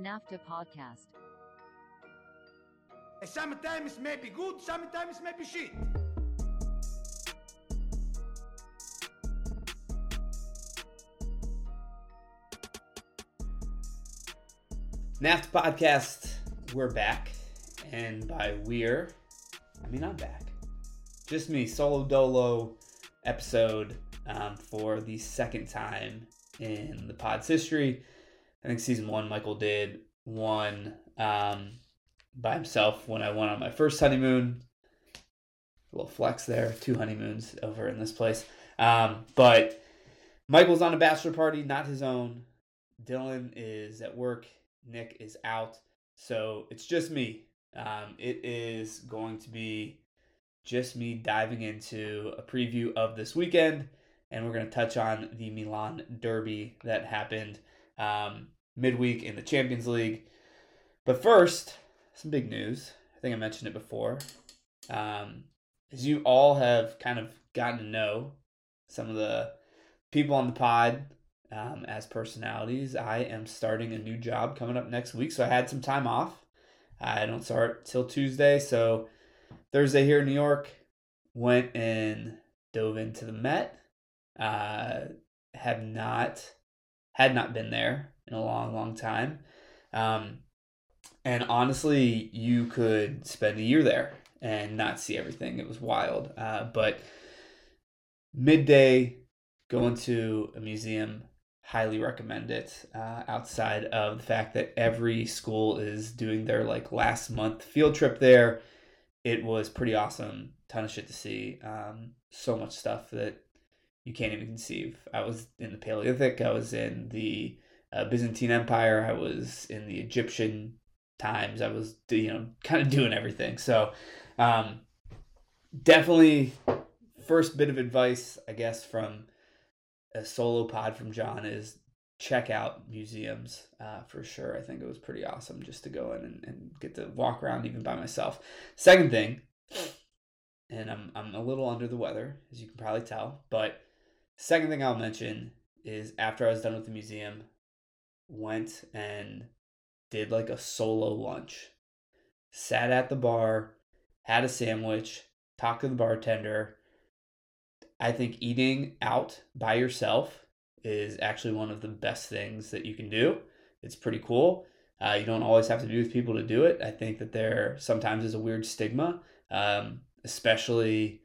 The NAFTA Podcast. Sometimes may be good, sometimes may be shit. NAFTA podcast, we're back. And by we're, I mean I'm back. Just me, solo dolo episode um, for the second time in the pod's history. I think season one, Michael did one um, by himself when I went on my first honeymoon. A little flex there, two honeymoons over in this place. Um, but Michael's on a bachelor party, not his own. Dylan is at work. Nick is out. So it's just me. Um, it is going to be just me diving into a preview of this weekend. And we're going to touch on the Milan Derby that happened um, midweek in the Champions League. But first, some big news. I think I mentioned it before. Um, as you all have kind of gotten to know some of the people on the pod um, as personalities, I am starting a new job coming up next week. So I had some time off. I don't start till Tuesday. So Thursday here in New York, went and dove into the Met. Uh, have not had not been there in a long, long time. Um, and honestly, you could spend a year there and not see everything. It was wild. Uh, but midday, going to a museum, highly recommend it. Uh, outside of the fact that every school is doing their like last month field trip there, it was pretty awesome. Ton of shit to see. Um, so much stuff that you can't even conceive. I was in the Paleolithic. I was in the uh, Byzantine Empire. I was in the Egyptian times. I was, you know, kind of doing everything. So, um, definitely, first bit of advice, I guess, from a solo pod from John is check out museums uh, for sure. I think it was pretty awesome just to go in and, and get to walk around even by myself. Second thing, and I'm I'm a little under the weather, as you can probably tell, but second thing I'll mention is after I was done with the museum, went and did like a solo lunch. Sat at the bar, had a sandwich, talked to the bartender. I think eating out by yourself is actually one of the best things that you can do. It's pretty cool. Uh, you don't always have to be with people to do it. I think that there sometimes is a weird stigma, um, especially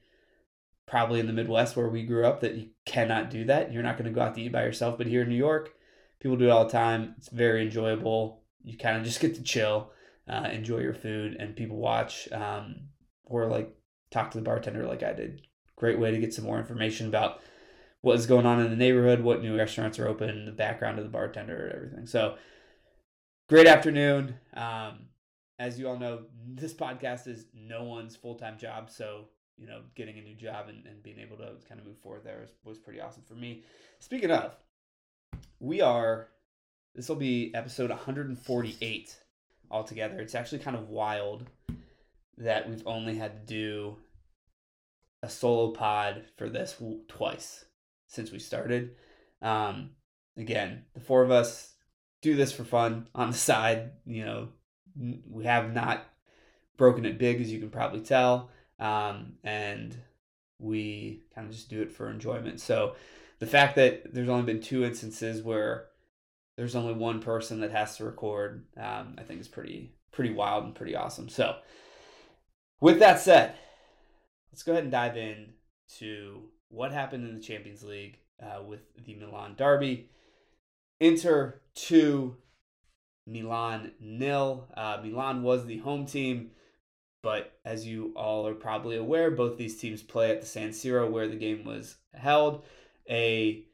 probably in the Midwest where we grew up, that you cannot do that. You're not going to go out to eat by yourself. But here in New York, people do it all the time. It's very enjoyable. You kind of just get to chill, uh, enjoy your food, and people watch um, or like talk to the bartender like I did. Great way to get some more information about what is going on in the neighborhood, what new restaurants are open, the background of the bartender, everything. So, great afternoon. Um, as you all know, this podcast is no one's full time job. So, you know, getting a new job and, and being able to kind of move forward there was, was pretty awesome for me. Speaking of, we are, this will be episode 148 altogether. It's actually kind of wild that we've only had to do a solo pod for this twice since we started. Um, again, the four of us do this for fun on the side. You know, we have not broken it big, as you can probably tell, um, and we kind of just do it for enjoyment. So the fact that there's only been two instances where there's only one person that has to record, um, I think is pretty pretty wild and pretty awesome. So, with that said, let's go ahead and dive in to what happened in the Champions League uh, with the Milan Derby. Inter 2, Milan nil. Uh, Milan was the home team, but as you all are probably aware, both these teams play at the San Siro where the game was held. A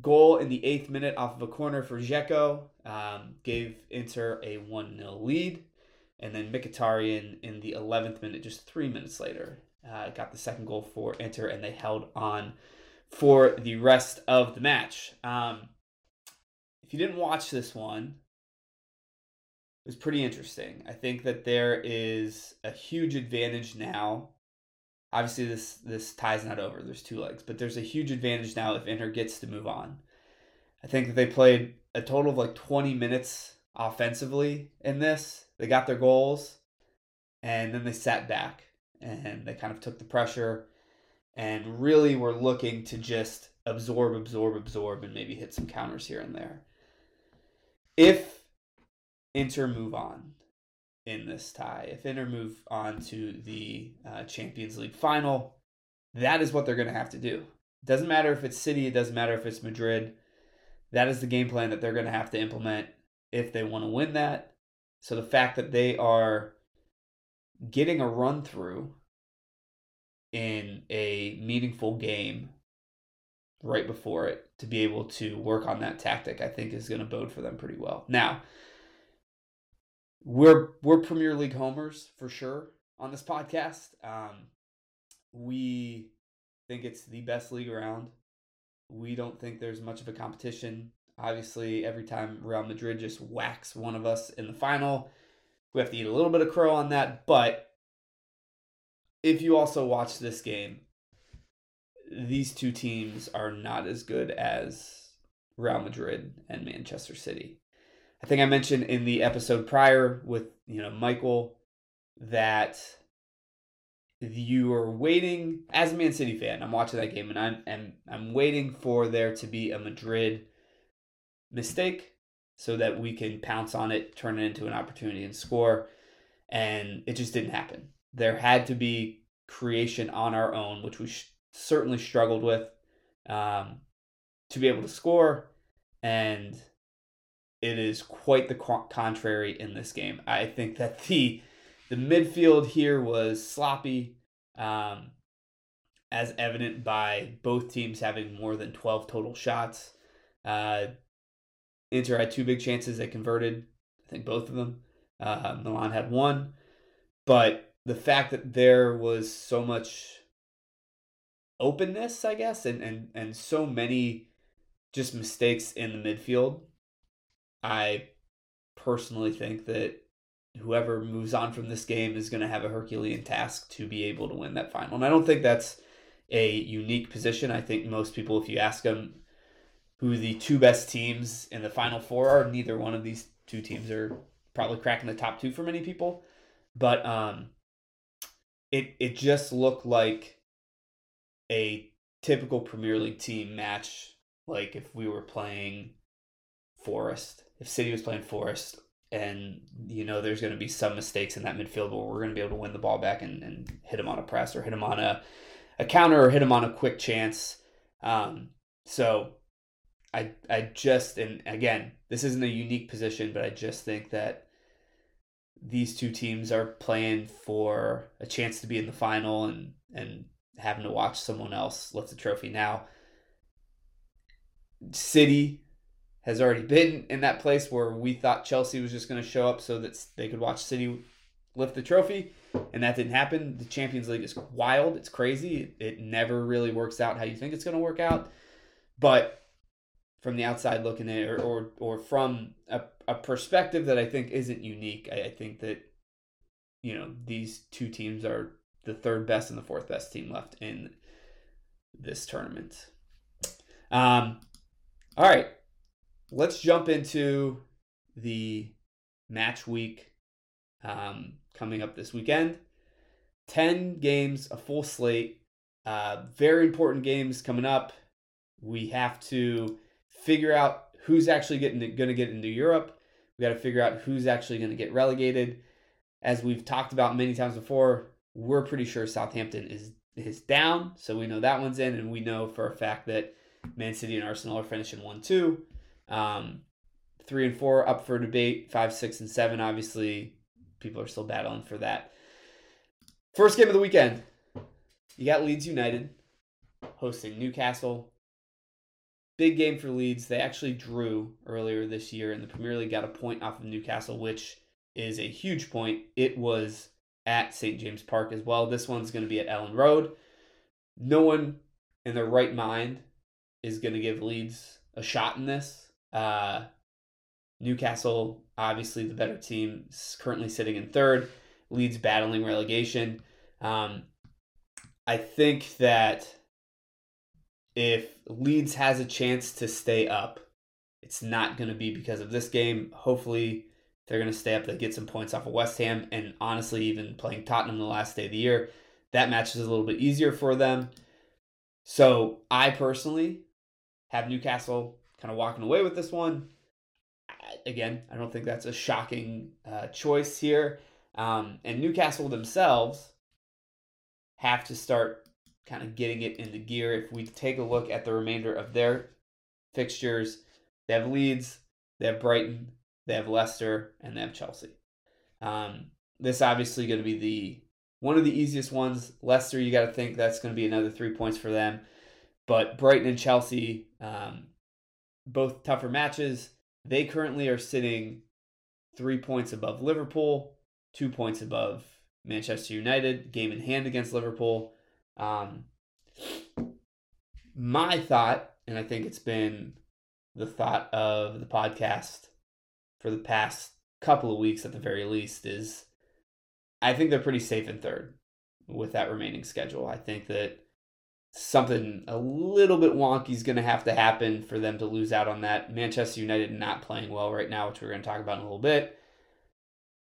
goal in the eighth minute off of a corner for Dzeko um, gave Inter a 1 0 lead. And then Mkhitaryan in the 11th minute, just three minutes later, uh, got the second goal for Inter, and they held on for the rest of the match. Um, if you didn't watch this one, was pretty interesting. I think that there is a huge advantage now. Obviously, this this tie's not over. There's two legs, but there's a huge advantage now if Inter gets to move on. I think that they played a total of like 20 minutes offensively in this. They got their goals, and then they sat back and they kind of took the pressure and really were looking to just absorb, absorb, absorb, and maybe hit some counters here and there. If Inter move on in this tie, if Inter move on to the uh, Champions League final, that is what they're going to have to do. It doesn't matter if it's City, it doesn't matter if it's Madrid. That is the game plan that they're going to have to implement if they want to win that. So the fact that they are getting a run through in a meaningful game right before it to be able to work on that tactic, I think is going to bode for them pretty well. Now, we're we're Premier League homers for sure on this podcast. Um, we think it's the best league around. We don't think there's much of a competition. Obviously, every time Real Madrid just whacks one of us in the final, we have to eat a little bit of crow on that. But if you also watch this game, these two teams are not as good as Real Madrid and Manchester City. I think I mentioned in the episode prior with, you know, Michael that you are waiting as a Man City fan. I'm watching that game and I'm and I'm waiting for there to be a Madrid mistake so that we can pounce on it, turn it into an opportunity and score. And it just didn't happen. There had to be creation on our own, which we sh- certainly struggled with um, to be able to score. And it is quite the contrary in this game. I think that the the midfield here was sloppy, um, as evident by both teams having more than 12 total shots. Uh, Inter had two big chances. They converted, I think, both of them. Uh, Milan had one. But the fact that there was so much openness, I guess, and, and, and so many just mistakes in the midfield, I personally think that whoever moves on from this game is going to have a Herculean task to be able to win that final. And I don't think that's a unique position. I think most people, if you ask them who the two best teams in the final four are, neither one of these two teams are probably cracking the top two for many people. But um, it it just looked like a typical Premier League team match. Like if we were playing Forest, if City was playing Forest, and you know there's going to be some mistakes in that midfield where we're going to be able to win the ball back and, and hit him on a press or hit him on a, a counter or hit him on a quick chance. Um, so I I just and again this isn't a unique position, but I just think that these two teams are playing for a chance to be in the final and and having to watch someone else lift the trophy now. City has already been in that place where we thought Chelsea was just going to show up so that they could watch City lift the trophy, and that didn't happen. The Champions League is wild; it's crazy. It, never really works out how you think it's going to work out. But from the outside looking in, or or, or from a, a perspective that I think isn't unique, I, I think that you know these two teams are the third best and the fourth best team left in this tournament. Um, all right, let's jump into the match week um, coming up this weekend. 10 games, a full slate. Uh, very important games coming up. We have to figure out who's actually getting going to get into Europe. We got to figure out who's actually going to get relegated. As we've talked about many times before, we're pretty sure Southampton is is down, so we know that one's in, and we know for a fact that Man City and Arsenal are finishing one two. Um, three and four up for debate. Five, six, and seven. Obviously, people are still battling for that. First game of the weekend. You got Leeds United hosting Newcastle. Big game for Leeds. They actually drew earlier this year in the Premier League, got a point off of Newcastle, which is a huge point. It was at St. James Park as well. This one's going to be at Elland Road. No one in their right mind is going to give Leeds a shot in this. Uh, Newcastle, obviously the better team, currently sitting in third. Leeds battling relegation. Um, I think that if Leeds has a chance to stay up, It's not going to be because of this game. Hopefully, they're going to stay up. They get some points off of West Ham. And honestly, even playing Tottenham the last day of the year, that match is a little bit easier for them. So I personally have Newcastle kind of walking away with this one. Again, I don't think that's a shocking uh, choice here. Um, and Newcastle themselves have to start kind of getting it into gear. If we take a look at the remainder of their fixtures, they have Leeds, they have Brighton, they have Leicester, and they have Chelsea. Um, this obviously going to be the one of the easiest ones. Leicester, you got to think that's going to be another three points for them. But Brighton and Chelsea, um, both tougher matches. They currently are sitting three points above Liverpool, two points above Manchester United, game in hand against Liverpool. Um, my thought, and I think it's been the thought of the podcast for the past couple of weeks at the very least, is I think they're pretty safe in third with that remaining schedule. I think that something a little bit wonky is going to have to happen for them to lose out on that. Manchester United not playing well right now, which we're going to talk about in a little bit.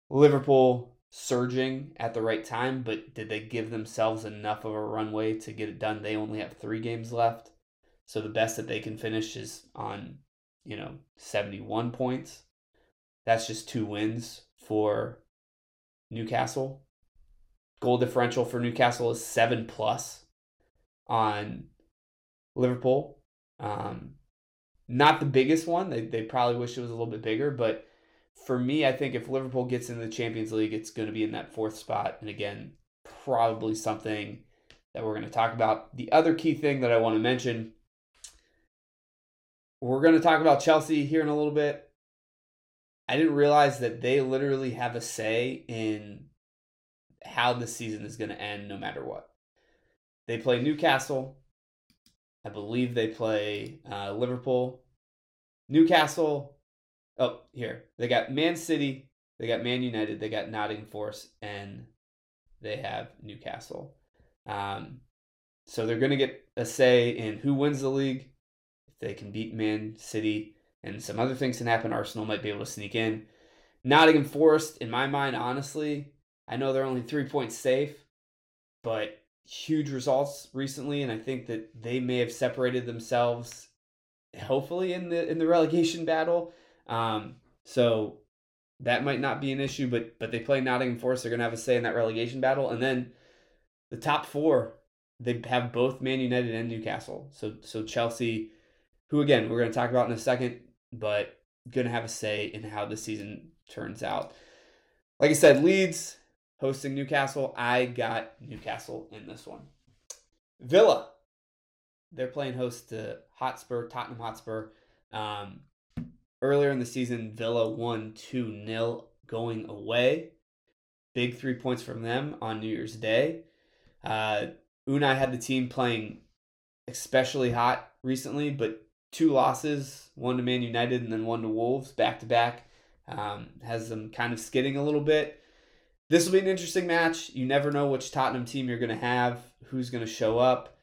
Liverpool surging at the right time, but did they give themselves enough of a runway to get it done? They only have three games left. So the best that they can finish is on, you know, 71 points. That's just two wins for Newcastle. Goal differential for Newcastle is seven plus on Liverpool. Um, not the biggest one. They, they probably wish it was a little bit bigger, but for me, I think if Liverpool gets into the Champions League, it's going to be in that fourth spot. And again, probably something that we're going to talk about. The other key thing that I want to mention we're going to talk about Chelsea here in a little bit. I didn't realize that they literally have a say in how the season is going to end no matter what. They play Newcastle. I believe they play uh, Liverpool. Newcastle, Oh, here. They got Man City, they got Man United, they got Nottingham Forest, and they have Newcastle. Um, so they're going to get a say in who wins the league. If they can beat Man City and some other things can happen, Arsenal might be able to sneak in. Nottingham Forest, in my mind, honestly, I know they're only three points safe, but huge results recently, and I think that they may have separated themselves, hopefully in the in the relegation battle. Um, so that might not be an issue, but but they play Nottingham Forest. They're to have a say in that relegation battle, and then the top four they have both Man United and Newcastle. So so Chelsea, who again we're to talk about in a second, but to have a say in how the season turns out. Like I said, Leeds hosting Newcastle. I got Newcastle in this one. Villa, they're playing host to Hotspur, Tottenham Hotspur. Um, Earlier in the season, Villa won 2 0 going away. Big three points from them on New Year's Day. Uh, Unai had the team playing especially hot recently, but two losses, one to Man United and then one to Wolves back to back, um, has them kind of skidding a little bit. This will be an interesting match. You never know which Tottenham team you're going to have, who's going to show up.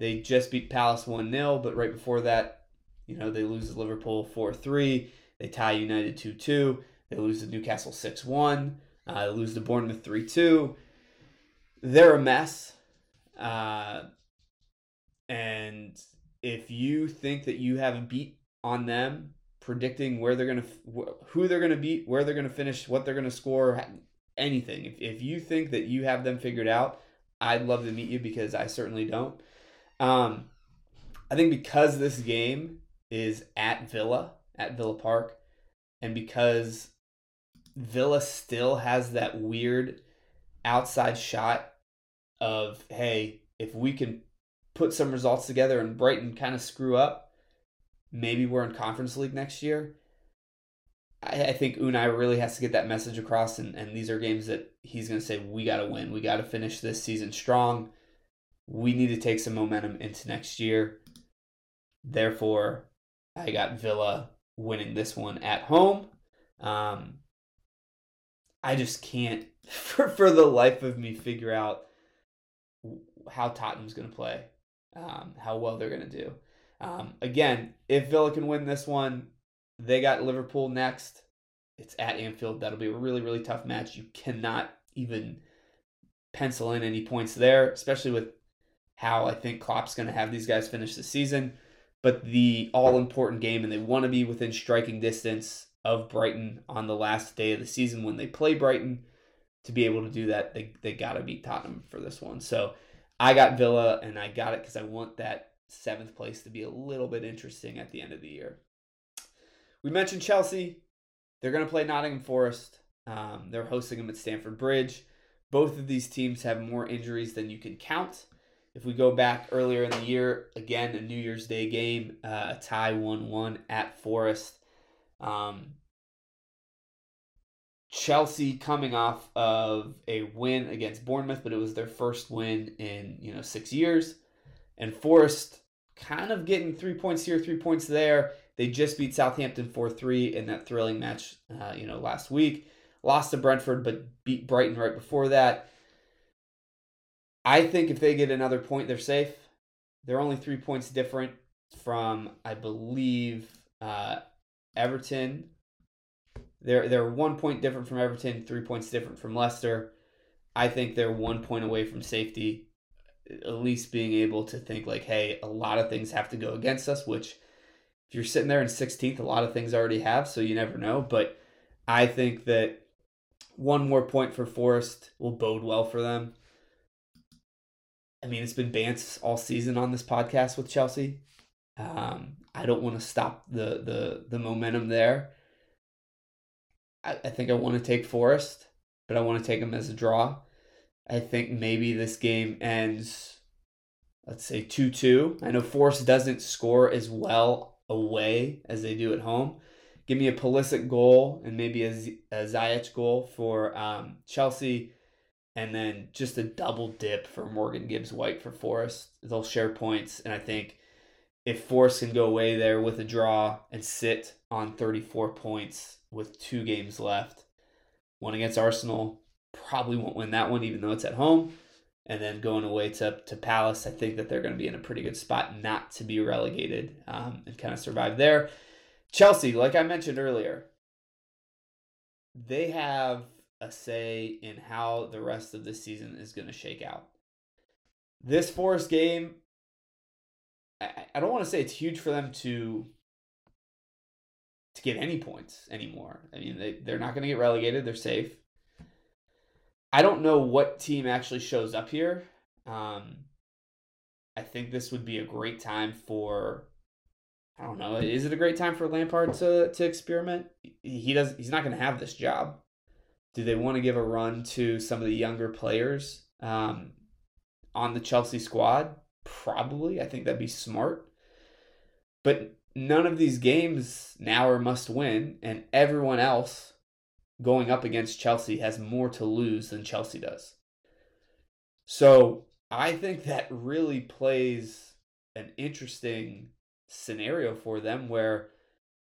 They just beat Palace 1 0, but right before that, you know, they lose to Liverpool 4 3. They tie United 2 2. They lose to Newcastle 6 1. Uh, they lose to Bournemouth 3 2. They're a mess. Uh, and if you think that you have a beat on them, predicting where they're going to, who they're going to beat, where they're going to finish, what they're going to score, anything, if, if you think that you have them figured out, I'd love to meet you because I certainly don't. Um, I think because this game is at Villa, at Villa Park, and because Villa still has that weird outside shot of, hey, if we can put some results together and Brighton kind of screw up, maybe we're in Conference League next year. I, I think Unai really has to get that message across, and, and these are games that he's going to say, we got to win. We got to finish this season strong. We need to take some momentum into next year. Therefore, I got Villa winning this one at home. Um, I just can't, for, for the life of me, figure out how Tottenham's going to play, um, how well they're going to do. Um, again, if Villa can win this one, They got Liverpool next. It's at Anfield. That'll be a really, really tough match. You cannot even pencil in any points there, especially with how I think Klopp's going to have these guys finish the season. But the all important game, and they want to be within striking distance of Brighton on the last day of the season when they play Brighton. To be able to do that, they, they got to beat Tottenham for this one. So I got Villa, and I got it because I want that seventh place to be a little bit interesting at the end of the year. We mentioned Chelsea. They're going to play Nottingham Forest. Um, they're hosting them at Stamford Bridge. Both of these teams have more injuries than you can count. If we go back earlier in the year, again, a New Year's Day game, uh, a tie 1 1 at Forest. Um, Chelsea coming off of a win against Bournemouth, but it was their first win in you know six years. And Forest kind of getting three points here, three points there. They just beat Southampton four three in that thrilling match, uh, you know, last week. Lost to Brentford, but beat Brighton right before that. I think if they get another point, they're safe. They're only three points different from, I believe, uh, Everton. They're they're one point different from Everton, three points different from Leicester. I think they're one point away from safety. At least being able to think like, hey, a lot of things have to go against us. Which, if you're sitting there in 16th, a lot of things already have. So you never know. But I think that one more point for Forest will bode well for them. I mean, it's been Bance all season on this podcast with Chelsea. Um, I don't want to stop the the the momentum there. I, I think I want to take Forest, but I want to take them as a draw. I think maybe this game ends, let's say 2 2. I know Forest doesn't score as well away as they do at home. Give me a Pulisic goal and maybe a, Ziyech goal for um, Chelsea and then just a double dip for Morgan Gibbs White for Forest. They'll share points, and I think if Forest can go away there with a draw and sit on 34 points with two games left, one against Arsenal, probably won't win that one, even though it's at home. And then going away to, to Palace, I think that they're going to be in a pretty good spot not to be relegated um, and kind of survive there. Chelsea, like I mentioned earlier, they have a say in how the rest of the season is going to shake out. This Forest game, I, I don't want to say it's huge for them to to get any points anymore. I mean, they, they're not going to get relegated. They're safe. I don't know what team actually shows up here. Um, I think this would be a great time for. I don't know. Is it a great time for Lampard to to experiment? He does. He's not going to have this job. Do they want to give a run to some of the younger players um, on the Chelsea squad? Probably. I think that'd be smart. But none of these games now are must win, and everyone else going up against Chelsea has more to lose than Chelsea does. So I think that really plays an interesting scenario for them where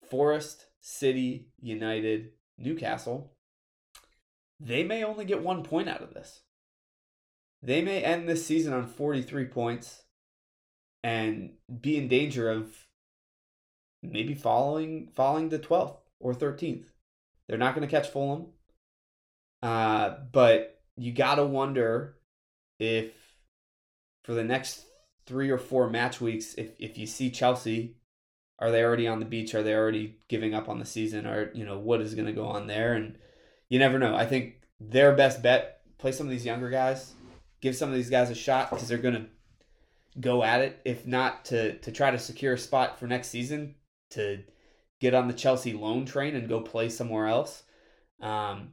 Forest, City, United, Newcastle, they may only get one point out of this. They may end this season on 43 points and be in danger of maybe falling falling to 12th or 13th. They're not going to catch Fulham. Uh, but you got to wonder if for the next three or four match weeks, if, if you see Chelsea, are they already on the beach? Are they already giving up on the season? Or, you know, what is going to go on there? And you never know. I think their best bet, play some of these younger guys, give some of these guys a shot because they're going to go at it. If not to, to try to secure a spot for next season, to get on the Chelsea loan train and go play somewhere else. Um,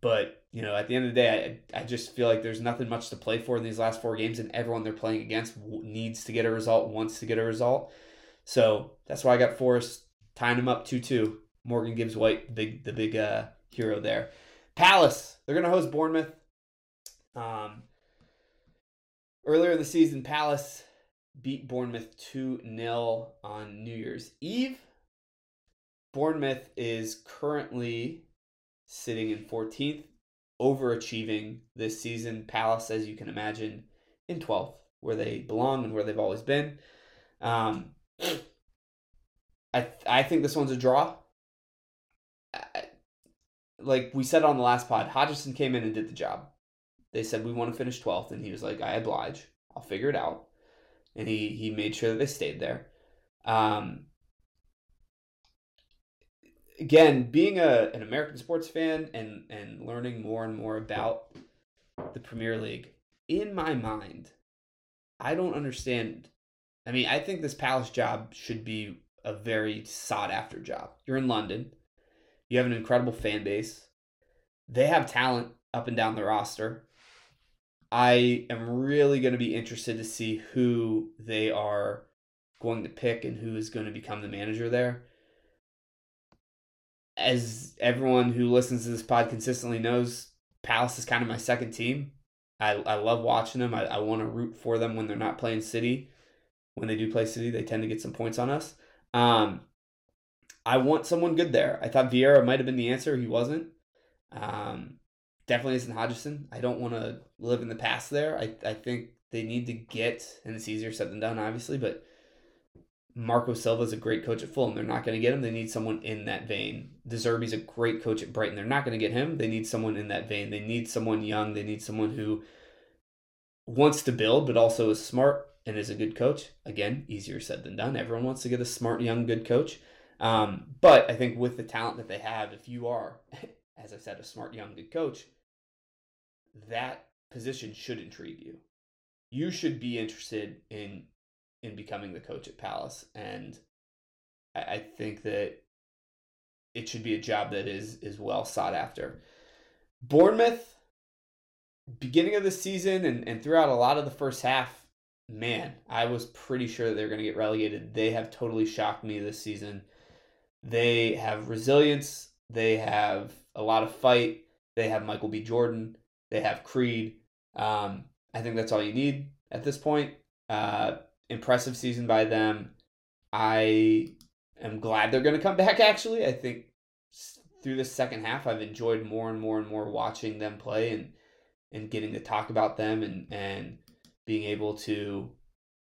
but you know, at the end of the day, I I just feel like there's nothing much to play for in these last four games, and everyone they're playing against needs to get a result, wants to get a result. So that's why I got Forest tying them up two two. Morgan Gibbs White, big the big uh, hero there. Palace, they're gonna host Bournemouth. Um, earlier in the season, Palace beat Bournemouth 2 0 on New Year's Eve. Bournemouth is currently sitting in 14th, overachieving this season. Palace, as you can imagine, in 12th, where they belong and where they've always been. Um, I, th- I think this one's a draw. I- Like we said on the last pod, Hodgson came in and did the job. They said we want to finish 12th, and he was like, I oblige. I'll figure it out. And he he made sure that they stayed there. Um, again, being a an American sports fan and and learning more and more about the Premier League, in my mind, I don't understand. I mean, I think this Palace job should be a very sought after job. You're in London. You have an incredible fan base. They have talent up and down the roster. I am really going to be interested to see who they are going to pick and who is going to become the manager there. As everyone who listens to this pod consistently knows, Palace is kind of my second team. I, I love watching them. I, I want to root for them when they're not playing City. When they do play City, they tend to get some points on us. Um, I want someone good there. I thought Vieira might have been the answer. He wasn't. Um, definitely isn't Hodgson. I don't want to live in the past there. I, I think they need to get, and it's easier said than done, obviously, but Marco Silva is a great coach at Fulham. They're not going to get him. They need someone in that vein. De Zerbi's a great coach at Brighton. They're not going to get him. They need someone in that vein. They need someone young. They need someone who wants to build, but also is smart and is a good coach. Again, easier said than done. Everyone wants to get a smart, young, good coach. Um, but I think with the talent that they have, if you are, as I said, a smart, young, good coach, that position should intrigue you. You should be interested in in becoming the coach at Palace, and I, I think that it should be a job that is is well sought after. Bournemouth, beginning of the season and, and throughout a lot of the first half, man, I was pretty sure they were going to get relegated. They have totally shocked me this season. They have resilience. They have a lot of fight. They have Michael B. Jordan. They have Creed. Um, I think that's all you need at this point. Uh, impressive season by them. I am glad they're going to come back, actually. I think through the second half, I've enjoyed more and more and more watching them play and, and getting to talk about them and, and being able to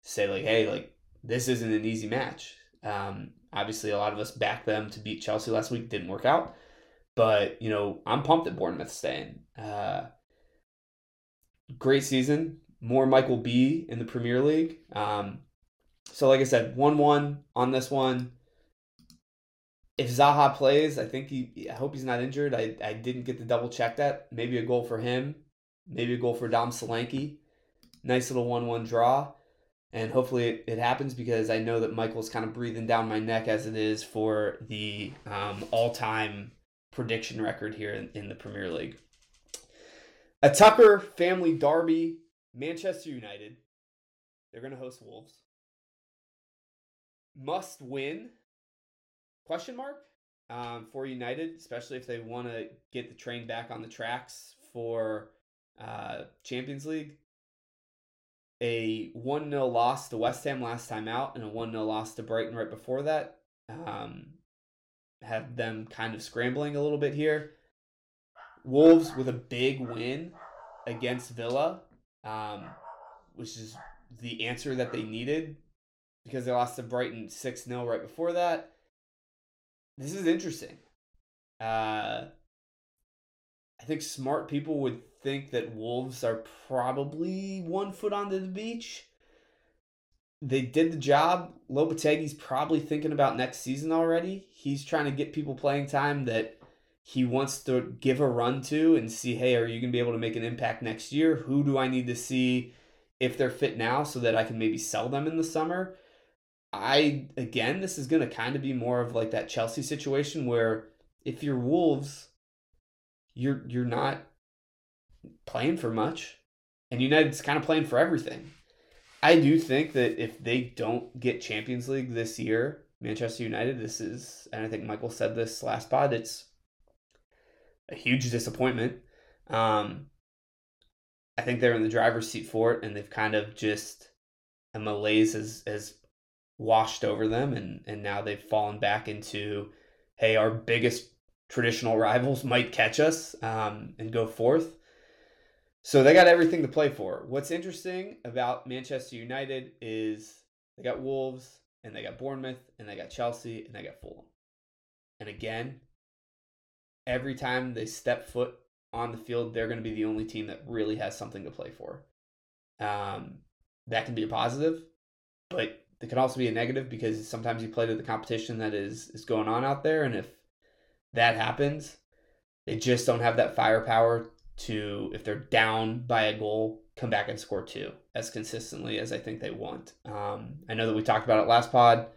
say, like, hey, like, this isn't an easy match. Um, obviously, a lot of us backed them to beat Chelsea last week. Didn't work out. But, you know, I'm pumped that Bournemouth staying. Uh, great season. More Michael B in the Premier League. Um, so, like I said, 1 1 on this one. If Zaha plays, I think he, I hope he's not injured. I, I didn't get to double check that. Maybe a goal for him. Maybe a goal for Dom Solanke. Nice little 1 1 draw. And hopefully it, it happens because I know that Michael's kind of breathing down my neck as it is for the um, all time prediction record here in, in the Premier League. A Tucker family derby, Manchester United. They're going to host Wolves. Must win? Question mark um, for United, especially if they want to get the train back on the tracks for uh, Champions League. A 1 0 loss to West Ham last time out and a 1 0 loss to Brighton right before that um, have them kind of scrambling a little bit here. Wolves with a big win against Villa, um, which is the answer that they needed because they lost to Brighton 6 0 right before that. This is interesting. Uh, I think smart people would think that Wolves are probably one foot onto the beach. They did the job. Lopetegui's probably thinking about next season already. He's trying to get people playing time that he wants to give a run to and see, hey, are you going to be able to make an impact next year? Who do I need to see if they're fit now so that I can maybe sell them in the summer? I, again, this is going to kind of be more of like that Chelsea situation where if you're Wolves, you're you're not playing for much, and United's kind of playing for everything. I do think that if they don't get Champions League this year, Manchester United, this is, and I think Michael said this last pod, it's a huge disappointment. Um, I think they're in the driver's seat for it, and they've kind of just a malaise has has washed over them, and and now they've fallen back into, hey, our biggest traditional rivals might catch us um, and go forth. So they got everything to play for. What's interesting about Manchester United is they got Wolves, and they got Bournemouth, and they got Chelsea, and they got Fulham. And again, every time they step foot on the field, they're going to be the only team that really has something to play for. Um, that can be a positive, but it can also be a negative because sometimes you play to the competition that is is going on out there, and if that happens, they just don't have that firepower to, if they're down by a goal, come back and score two as consistently as I think they want. Um, I know that we talked about it last pod.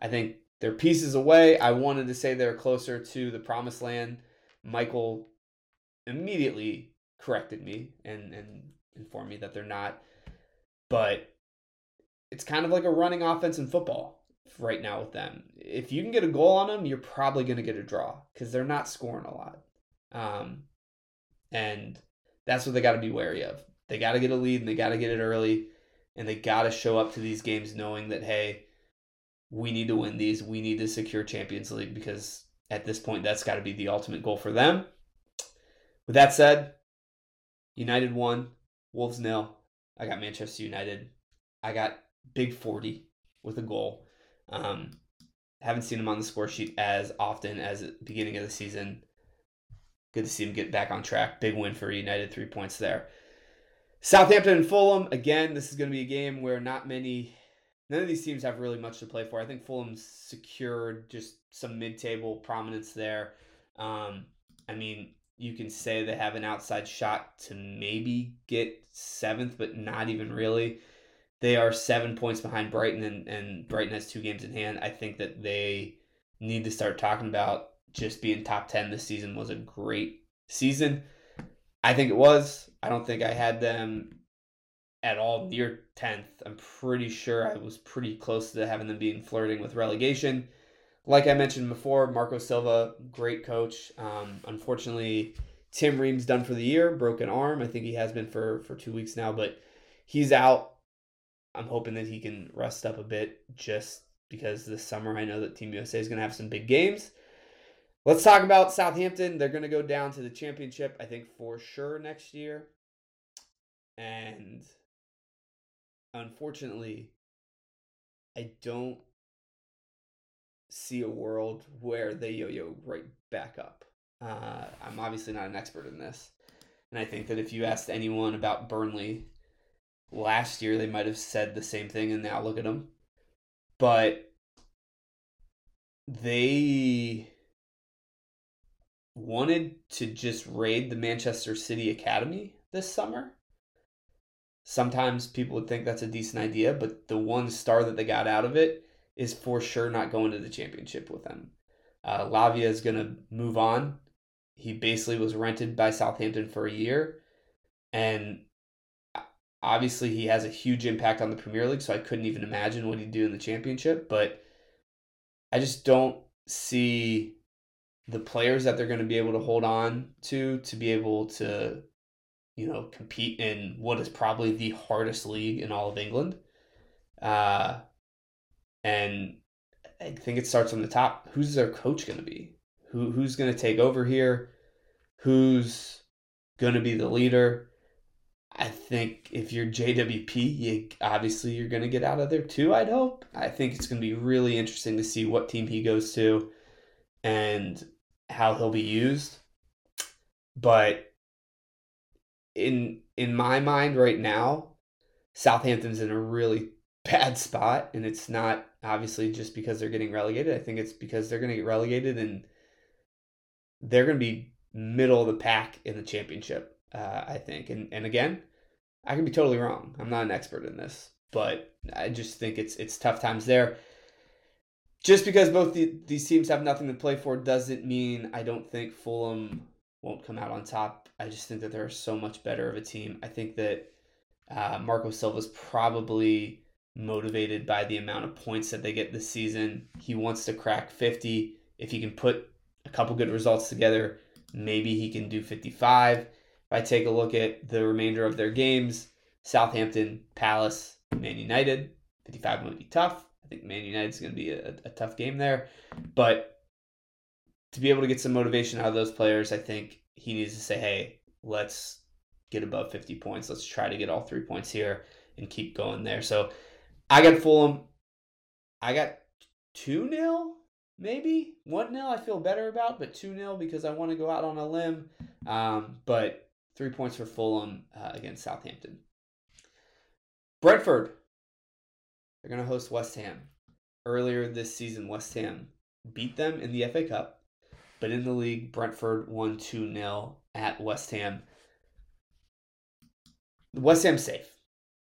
I think they're pieces away. I wanted to say they're closer to the promised land. Michael immediately corrected me and, and informed me that they're not. But it's kind of like a running offense in football right now with them. If you can get a goal on them, you're probably going to get a draw because they're not scoring a lot. Um, and that's what they got to be wary of. They got to get a lead and they got to get it early. And they got to show up to these games knowing that, hey, we need to win these. We need to secure Champions League because at this point, that's got to be the ultimate goal for them. With that said, United won, Wolves nil. I got Manchester United. I got Big 40 with a goal. Um, haven't seen him on the score sheet as often as the beginning of the season. Good to see him get back on track. Big win for United, three points there. Southampton and Fulham, again, this is going to be a game where not many none of these teams have really much to play for. I think Fulham's secured just some mid-table prominence there. Um, I mean, you can say they have an outside shot to maybe get seventh, but not even really. They are seven points behind Brighton, and, and Brighton has two games in hand. I think that they need to start talking about just being top 10 this season was a great season. I think it was. I don't think I had them at all near 10th. I'm pretty sure I was pretty close to having them being flirting with relegation. Like I mentioned before, Marco Silva, great coach. Um, unfortunately, Tim Ream's done for the year, broken arm. I think he has been for, for two weeks now, but he's out. I'm hoping that he can rest up a bit just because this summer I know that Team USA is going to have some big games. Let's talk about Southampton. They're going to go down to the championship, I think, for sure next year. And unfortunately, I don't see a world where they yo yo right back up. Uh, I'm obviously not an expert in this. And I think that if you asked anyone about Burnley last year, they might have said the same thing, and now look at them. But they wanted to just raid the Manchester City Academy this summer sometimes people would think that's a decent idea, but the one star that they got out of it is for sure not going to the championship with them. Uh, Lavia is going to move on. He basically was rented by Southampton for a year, and obviously he has a huge impact on the Premier League. So I couldn't even imagine what he'd do in the championship. But I just don't see the players that they're going to be able to hold on to to be able to you know, compete in what is probably the hardest league in all of England. Uh, and I think it starts from the top. Who's their coach going to be? Who who's going to take over here? Who's going to be the leader? I think if you're JWP, you obviously you're going to get out of there too. I'd hope. I think it's going to be really interesting to see what team he goes to and how he'll be used. But in in my mind right now, Southampton's in a really bad spot, and it's not obviously just because they're getting relegated. I think it's because they're going to get relegated and they're going to be middle of the pack in the championship. Uh, I think, and and again, I can be totally wrong. I'm not an expert in this, but I just think it's it's tough times there. Just because both the, these teams have nothing to play for doesn't mean I don't think Fulham won't come out on top. I just think that they're so much better of a team. I think that uh, Marco Silva is probably motivated by the amount of points that they get this season. He wants to crack 50. If he can put a couple good results together, maybe he can do 55. If I take a look at the remainder of their games, Southampton, Palace, Man United, 55 might be tough. I think Man United is going to be a, a tough game there. But to be able to get some motivation out of those players, I think he needs to say, hey, let's get above 50 points. Let's try to get all three points here and keep going there. So I got Fulham. I got 2 0, maybe 1 0. I feel better about, but 2 0 because I want to go out on a limb. Um, but three points for Fulham uh, against Southampton. Brentford, they're going to host West Ham. Earlier this season, West Ham beat them in the FA Cup, but in the league, Brentford won 2 0 at West Ham. West Ham safe.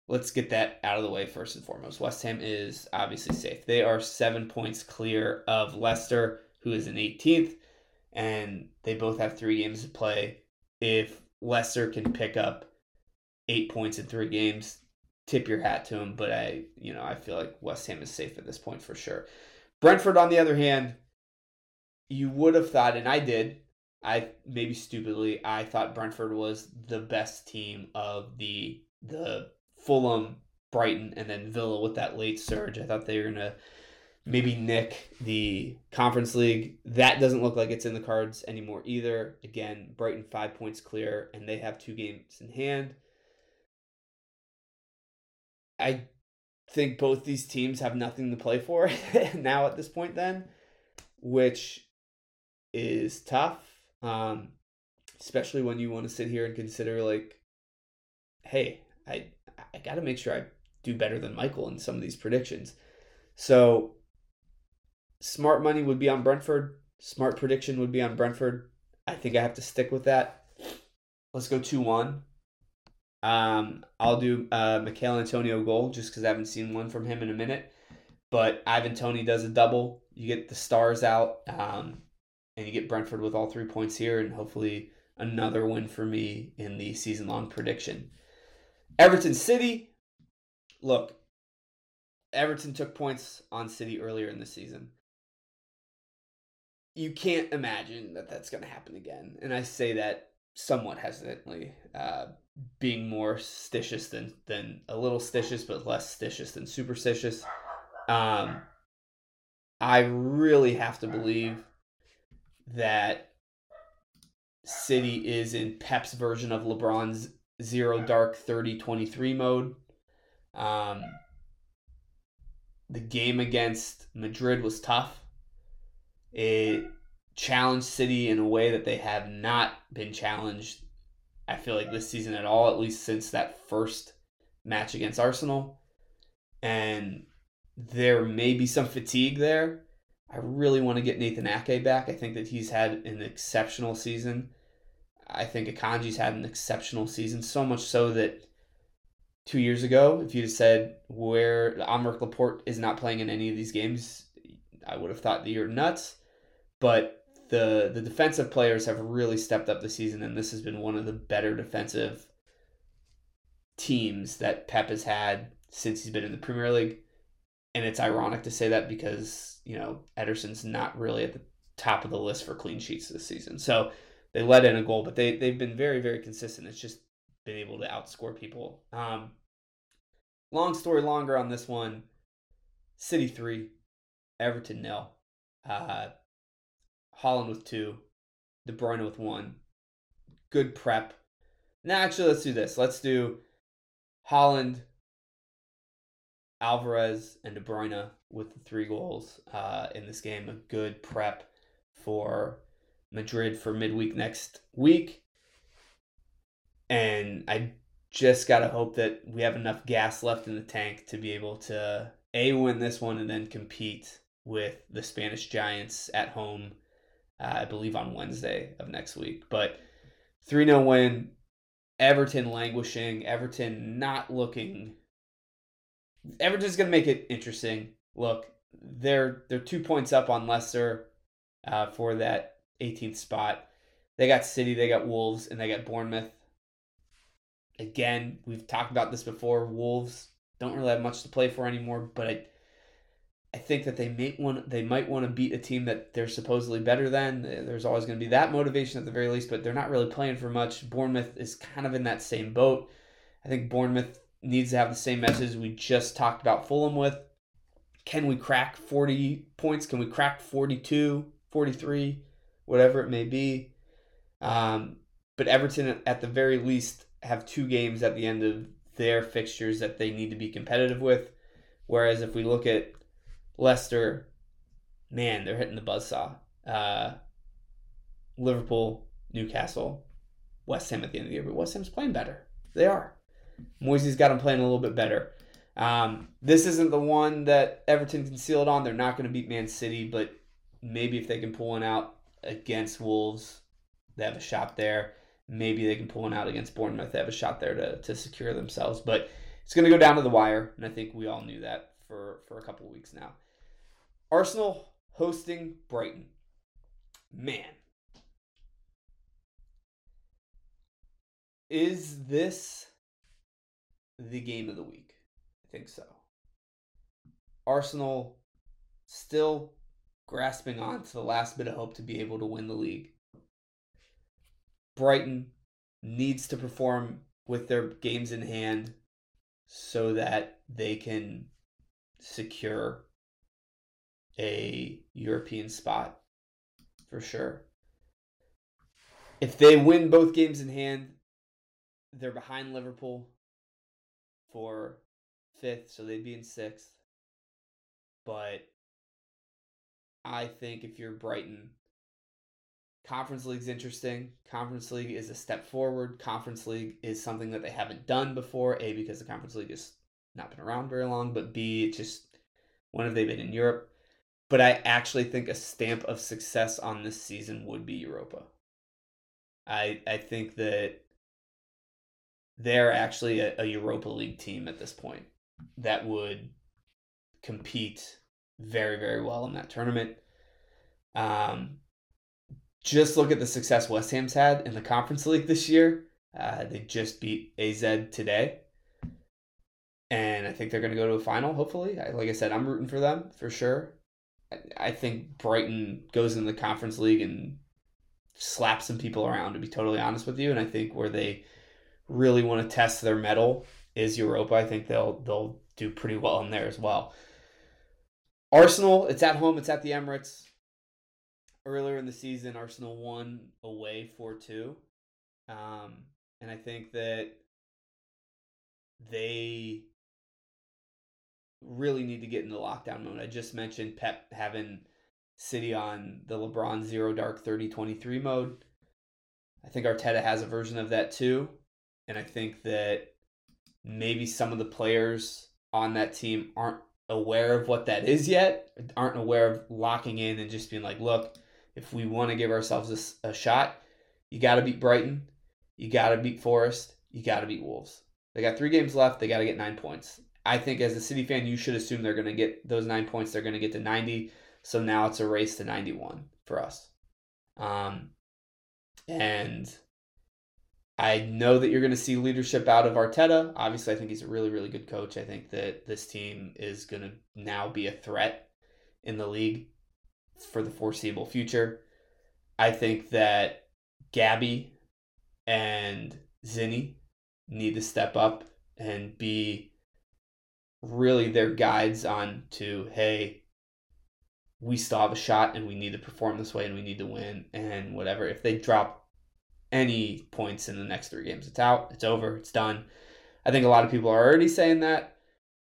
Let's get that out of the way first and foremost. West Ham is obviously safe. They are seven points clear of Leicester, who is in 18th, and they both have three games to play. If Leicester can pick up eight points in three games, tip your hat to them. But I, you know, I feel like West Ham is safe at this point for sure. Brentford, on the other hand, you would have thought, and I did, I maybe stupidly, I thought Brentford was the best team of the the Fulham, Brighton, and then Villa with that late surge. I thought they were gonna maybe nick the Conference League. That doesn't look like it's in the cards anymore either. Again, Brighton five points clear, and they have two games in hand. I think both these teams have nothing to play for now at this point, then, which is tough. Um, especially when you want to sit here and consider like, hey, I I got to make sure I do better than Michael in some of these predictions. So smart money would be on Brentford. Smart prediction would be on Brentford. I think I have to stick with that. Let's go 2 1. Um, I'll do uh, Michail Antonio goal just because I haven't seen one from him in a minute. But Ivan Toney does a double. You get the stars out, um, and you get Brentford with all three points here, and hopefully another win for me in the season long prediction. Everton City. Look, Everton took points on City earlier in the season. You can't imagine that that's going to happen again. And I say that somewhat hesitantly, uh, being more stitious than, than a little stitious, but less stitious than superstitious. Um, I really have to believe that City is in Pep's version of LeBron's zero dark 30 23 mode. Um, the game against Madrid was tough. It challenged City in a way that they have not been challenged, I feel like, this season at all, at least since that first match against Arsenal. And there may be some fatigue there. I really want to get Nathan Ake back. I think that he's had an exceptional season. I think Akanji's had an exceptional season, so much so that two years ago, if you'd have said where Aymeric Laporte is not playing in any of these games, I would have thought that you're nuts. But the the defensive players have really stepped up the season, and this has been one of the better defensive teams that Pep has had since he's been in the Premier League. And it's ironic to say that because, you know, Ederson's not really at the top of the list for clean sheets this season. So they let in a goal, but they they've been very very consistent. It's just been able to outscore people. Um, long story longer on this one. City three, Everton nil. Uh, Haaland with two, De Bruyne with one. Good prep. Now, actually, let's do this. Let's do Haaland, Alvarez, and De Bruyne with the three goals uh, in this game. A good prep for Madrid for midweek next week. And I just got to hope that we have enough gas left in the tank to be able to A, win this one and then compete with the Spanish Giants at home, uh, I believe on Wednesday of next week. But 3 0 win. Everton languishing. Everton not looking. Everton's going to make it interesting. Look, they're they're two points up on Leicester uh, for that 18th spot. They got City, they got Wolves, and they got Bournemouth. Again, we've talked about this before. Wolves don't really have much to play for anymore, but I, I think that they may want they might want to beat a team that they're supposedly better than. There's always going to be that motivation at the very least, but they're not really playing for much. Bournemouth is kind of in that same boat. I think Bournemouth needs to have the same message we just talked about Fulham with. Can we crack 40 points? Can we crack 42, 43? whatever it may be. Um, but Everton, at the very least, have two games at the end of their fixtures that they need to be competitive with. Whereas if we look at Leicester, man, they're hitting the buzzsaw. Uh, Liverpool, Newcastle, West Ham at the end of the year, but West Ham's playing better. They are. Moyes's got them playing a little bit better. Um, this isn't the one that Everton can seal it on. They're not going to beat Man City, but maybe if they can pull one out against Wolves, they have a shot there. Maybe they can pull one out against Bournemouth. They have a shot there to, to secure themselves. But it's going to go down to the wire, and I think we all knew that for, for a couple weeks now. Arsenal hosting Brighton. Man. Is this the game of the week? I think so. Arsenal still grasping on to the last bit of hope to be able to win the league. Brighton needs to perform with their games in hand so that they can secure a European spot for sure. If they win both games in hand, they're behind Liverpool for fifth, so they'd be in sixth. But I think if you're Brighton, Conference League's interesting. Conference League is a step forward. Conference League is something that they haven't done before. A, because the Conference League has not been around very long, but B, it's just when have they been in Europe? But I actually think a stamp of success on this season would be Europa. I I think that they're actually a, a Europa League team at this point that would compete very, very well in that tournament. Um, just look at the success West Ham's had in the Conference League this year. Uh, they just beat AZ today. And I think they're going to go to a final, hopefully. Like I said, I'm rooting for them for sure. I think Brighton goes in the Conference League and slaps some people around, to be totally honest with you. And I think where they really want to test their mettle is Europa. I think they'll they'll do pretty well in there as well. Arsenal, it's at home, it's at the Emirates. Earlier in the season, Arsenal won away 4 2. Um, and I think that they really need to get into lockdown mode. I just mentioned Pep having City on the LeBron Zero Dark 30 23 mode. I think Arteta has a version of that too. And I think that maybe some of the players on that team aren't aware of what that is yet, aren't aware of locking in and just being like, look, if we want to give ourselves a, a shot, you got to beat Brighton, you got to beat Forest, you got to beat Wolves. They got three games left. They got to get nine points. I think as a City fan, you should assume they're going to get those nine points. They're going to get to 90. So now it's a race to 91 for us. Um, and I know that you're going to see leadership out of Arteta. Obviously, I think he's a really, really good coach. I think that this team is going to now be a threat in the league for the foreseeable future. I think that Gabby and Zinni need to step up and be really their guides on to, hey, we still have a shot and we need to perform this way and we need to win and whatever. If they drop any points in the next three games. It's out, it's over, it's done. I think a lot of people are already saying that.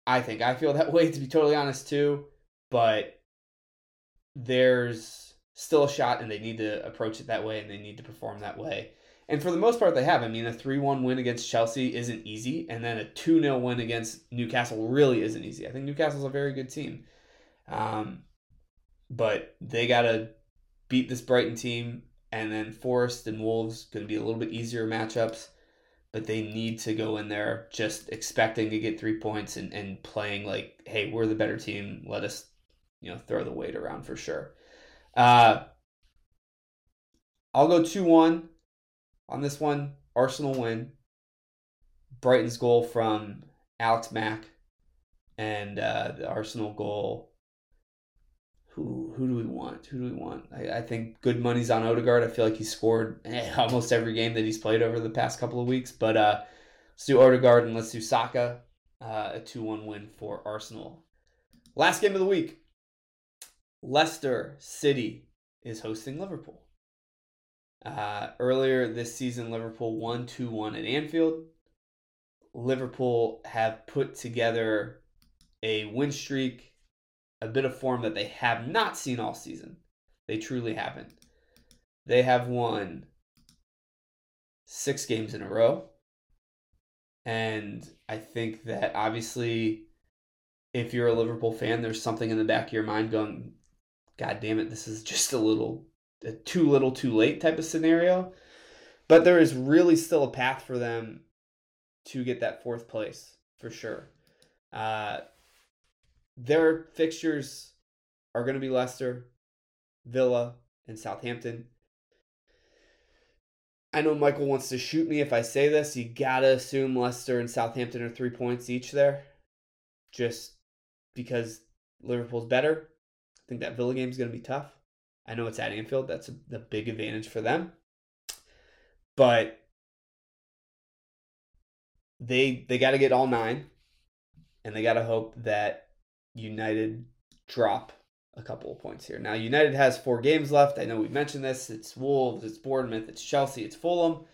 I think I feel that way, to be totally honest, too. But there's still a shot, and they need to approach it that way, and they need to perform that way. And for the most part, they have. I mean, a 3 1 win against Chelsea isn't easy, and then a 2 0 win against Newcastle really isn't easy. I think Newcastle's a very good team. Um, but they got to beat this Brighton team and then Forest and Wolves going to be a little bit easier matchups, but they need to go in there just expecting to get three points and, and playing like, hey, we're the better team. Let us, you know, throw the weight around for sure. Uh, I'll go 2 1 on this one. Arsenal win. Brighton's goal from Alex Mack and uh, the Arsenal goal who who do we want? Who do we want? I, I think good money's on Odegaard. I feel like he scored eh, almost every game that he's played over the past couple of weeks. But uh, let's do Odegaard and let's do Saka. Uh, a 2 1 win for Arsenal. Last game of the week Leicester City is hosting Liverpool. Uh, earlier this season, Liverpool won 2 1 at Anfield. Liverpool have put together a win streak a bit of form that they have not seen all season. They truly haven't. They have won six games in a row. And I think that obviously, if you're a Liverpool fan, there's something in the back of your mind going, God damn it, this is just a little, a too little, too late type of scenario. But there is really still a path for them to get that fourth place for sure. Uh, their fixtures are going to be Leicester, Villa, and Southampton. I know Michael wants to shoot me if I say this. You gotta assume Leicester and Southampton are three points each there, just because Liverpool's better. I think that Villa game is gonna be tough. I know it's at Anfield. That's a, big advantage for them, but they they got to get all nine, and they got to hope that United drop a couple of points here. Now, United has four games left. I know we mentioned this. It's Wolves, it's Bournemouth, it's Chelsea, it's Fulham.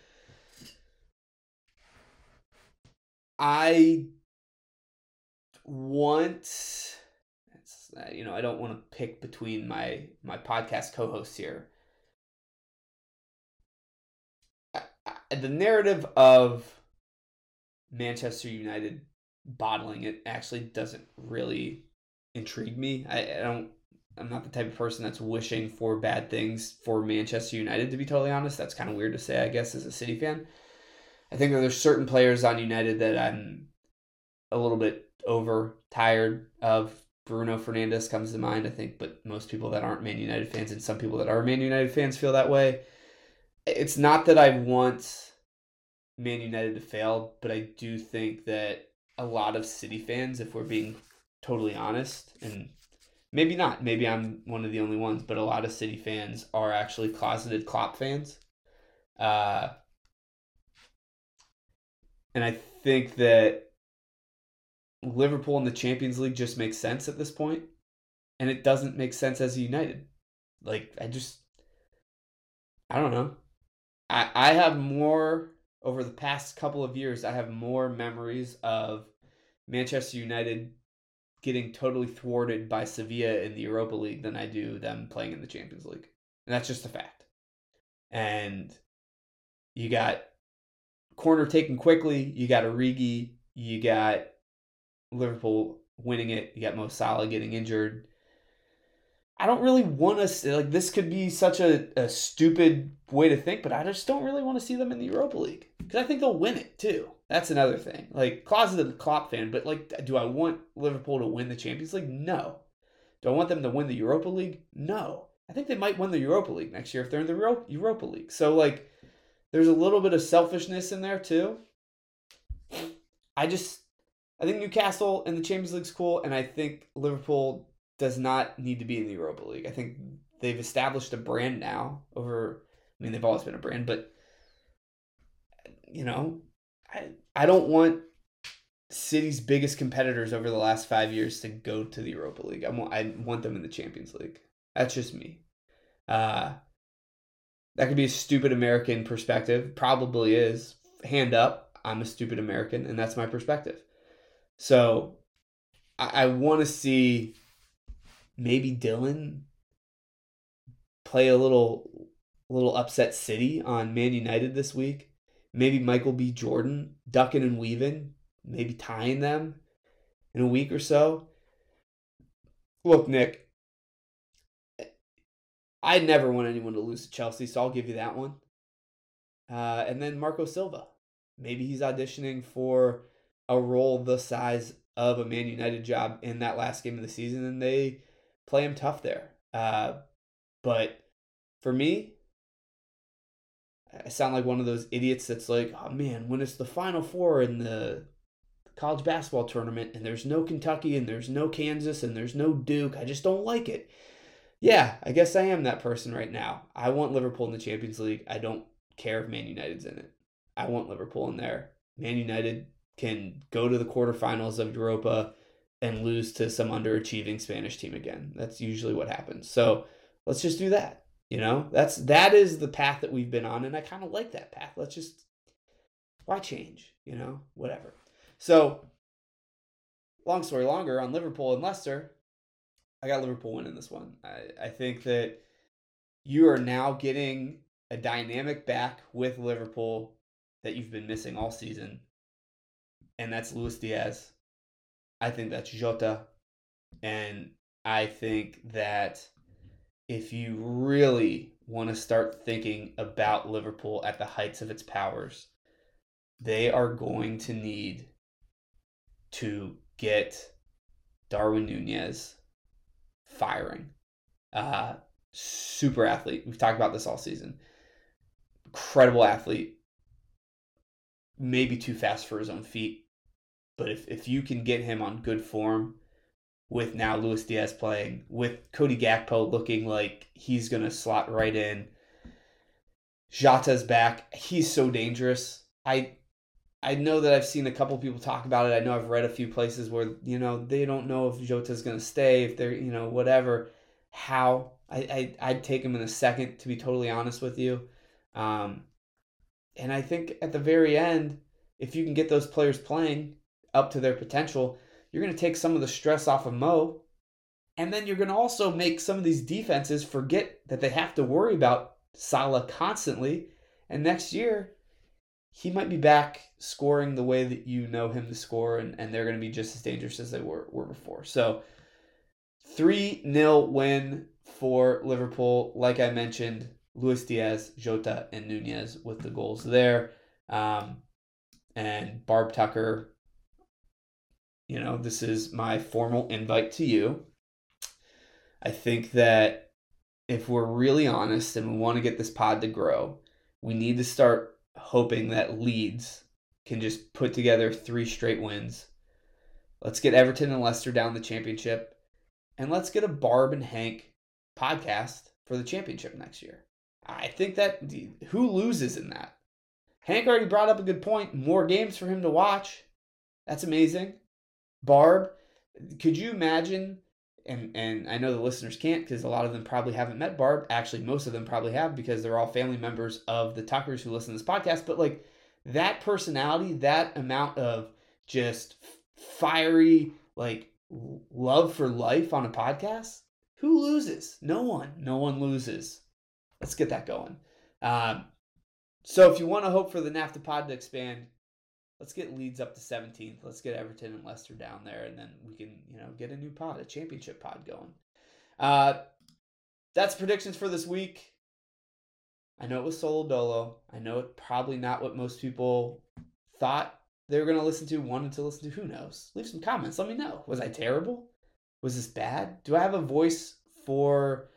I want you know, I don't want to pick between my my podcast co-hosts here. I, I, the narrative of Manchester United bottling it actually doesn't really intrigue me. I, I don't I'm not the type of person that's wishing for bad things for Manchester United, to be totally honest. That's kind of weird to say, I guess, as a City fan. I think that there's certain players on United that I'm a little bit over tired of. Bruno Fernandes comes to mind, I think, but most people that aren't Man United fans and some people that are Man United fans feel that way. It's not that I want Man United to fail, but I do think that a lot of City fans, if we're being totally honest, and maybe not. Maybe I'm one of the only ones, but a lot of City fans are actually closeted Klopp fans. Uh, and I think that Liverpool in the Champions League just makes sense at this point, and it doesn't make sense as a United. Like I just, I don't know. I I have more over the past couple of years. I have more memories of Manchester United getting totally thwarted by Sevilla in the Europa League than I do them playing in the Champions League. And that's just a fact. And you got corner taken quickly, you got Origi, you got Liverpool winning it, you got Mo Salah getting injured. I don't really want to like this could be such a, a stupid way to think, but I just don't really want to see them in the Europa League because I think they'll win it too. That's another thing. Like closeted Klopp fan, but like, do I want Liverpool to win the Champions League? No. Do I want them to win the Europa League? No. I think they might win the Europa League next year if they're in the Europa League. So like, there's a little bit of selfishness in there too. I just, I think Newcastle in the Champions League's cool, and I think Liverpool does not need to be in the Europa League. I think they've established a brand now over. I mean, they've always been a brand, but you know, I I don't want City's biggest competitors over the last five years to go to the Europa League. I want I want them in the Champions League. That's just me. Uh, that could be a stupid American perspective. Probably is. Hand up. I'm a stupid American, and that's my perspective. So I, I want to see maybe Dylan play a little little upset city on Man United this week maybe Michael B. Jordan ducking and weaving, maybe tying them in a week or so. Look, Nick, I never want anyone to lose to Chelsea, so I'll give you that one. Uh, and then Marco Silva. Maybe he's auditioning for a role the size of a Man United job in that last game of the season, and they play him tough there. Uh, but for me, I sound like one of those idiots that's like, oh man, when it's the Final Four in the college basketball tournament and there's no Kentucky and there's no Kansas and there's no Duke, I just don't like it. Yeah, I guess I am that person right now. I want Liverpool in the Champions League. I don't care if Man United's in it. I want Liverpool in there. Man United can go to the quarterfinals of Europa and lose to some underachieving Spanish team again. That's usually what happens. So let's just do that. You know, that's that is the path that we've been on, and I kind of like that path. Let's just why change? You know, whatever. So, long story longer on Liverpool and Leicester. I got Liverpool winning this one. I, I think that you are now getting a dynamic back with Liverpool that you've been missing all season, and that's Luis Diaz. I think that's Jota, and I think that if you really want to start thinking about Liverpool at the heights of its powers, they are going to need to get Darwin Nunez firing. Uh, super athlete. We've talked about this all season. Incredible athlete. Maybe too fast for his own feet. But if, if you can get him on good form with now Luis Diaz playing, with Cody Gakpo looking like he's going to slot right in, Jota's back. He's so dangerous. I I know that I've seen a couple people talk about it. I know I've read a few places where you know they don't know if Jota's going to stay, if they're you know whatever. How I, I I'd take him in a second to be totally honest with you, um, and I think at the very end, if you can get those players playing up to their potential, you're going to take some of the stress off of Mo, and then you're going to also make some of these defenses forget that they have to worry about Salah constantly, and next year he might be back scoring the way that you know him to score, and, and they're going to be just as dangerous as they were, were before. So, 3 0 win for Liverpool. Like I mentioned, Luis Diaz, Jota, and Nunez with the goals there. Um, and Barb Tucker, you know, this is my formal invite to you. I think that if we're really honest and we want to get this pod to grow, we need to start hoping that Leeds can just put together three straight wins. Let's get Everton and Leicester down the championship. And let's get a Barb and Hank podcast for the championship next year. I think that who loses in that? Hank already brought up a good point. More games for him to watch. That's amazing. Barb, could you imagine and and I know the listeners can't because a lot of them probably haven't met Barb. Actually, most of them probably have because they're all family members of the Tuckers who listen to this podcast. But like that personality, that amount of just fiery like love for life on a podcast, who loses? No one. No one loses. Let's get that going. Um, so if you want to hope for the NAFTA pod to expand, let's get Leeds up to 17th. Let's get Everton and Leicester down there, and then we can, you know, get a new pod, a championship pod going. Uh, that's predictions for this week. I know it was solo dolo. I know it probably not what most people thought they were going to listen to, wanted to listen to. Who knows? Leave some comments. Let me know. Was I terrible? Was this bad? Do I have a voice for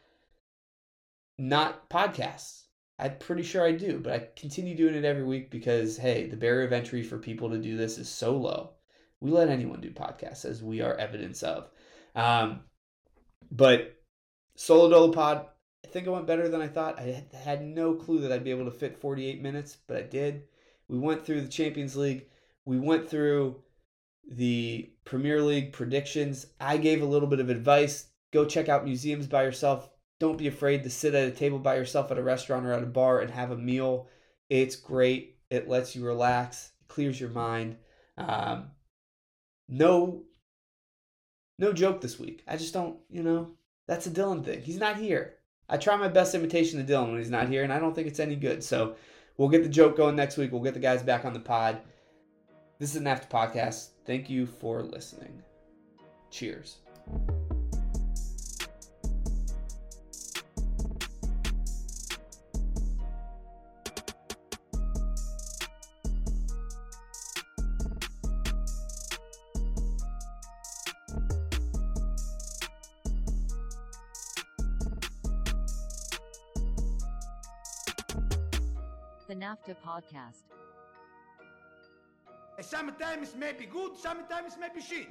not podcasts? I'm pretty sure I do, but I continue doing it every week because, hey, the barrier of entry for people to do this is so low. We let anyone do podcasts, as we are evidence of. Um, but Solo Dolo Pod, I think it went better than I thought. I had no clue that I'd be able to fit 48 minutes, but I did. We went through the Champions League. We went through the Premier League predictions. I gave a little bit of advice. Go check out museums by yourself don't be afraid to sit at a table by yourself at a restaurant or at a bar and have a meal. It's great. It lets you relax, clears your mind. Um, no, no joke this week. I just don't, you know, that's a Dylan thing. He's not here. I try my best imitation of Dylan when he's not here, and I don't think it's any good. So we'll get the joke going next week. We'll get the guys back on the pod. This is a NAFTA podcast. Thank you for listening. Cheers. Podcast. Sometimes it is maybe good, sometimes maybe shit.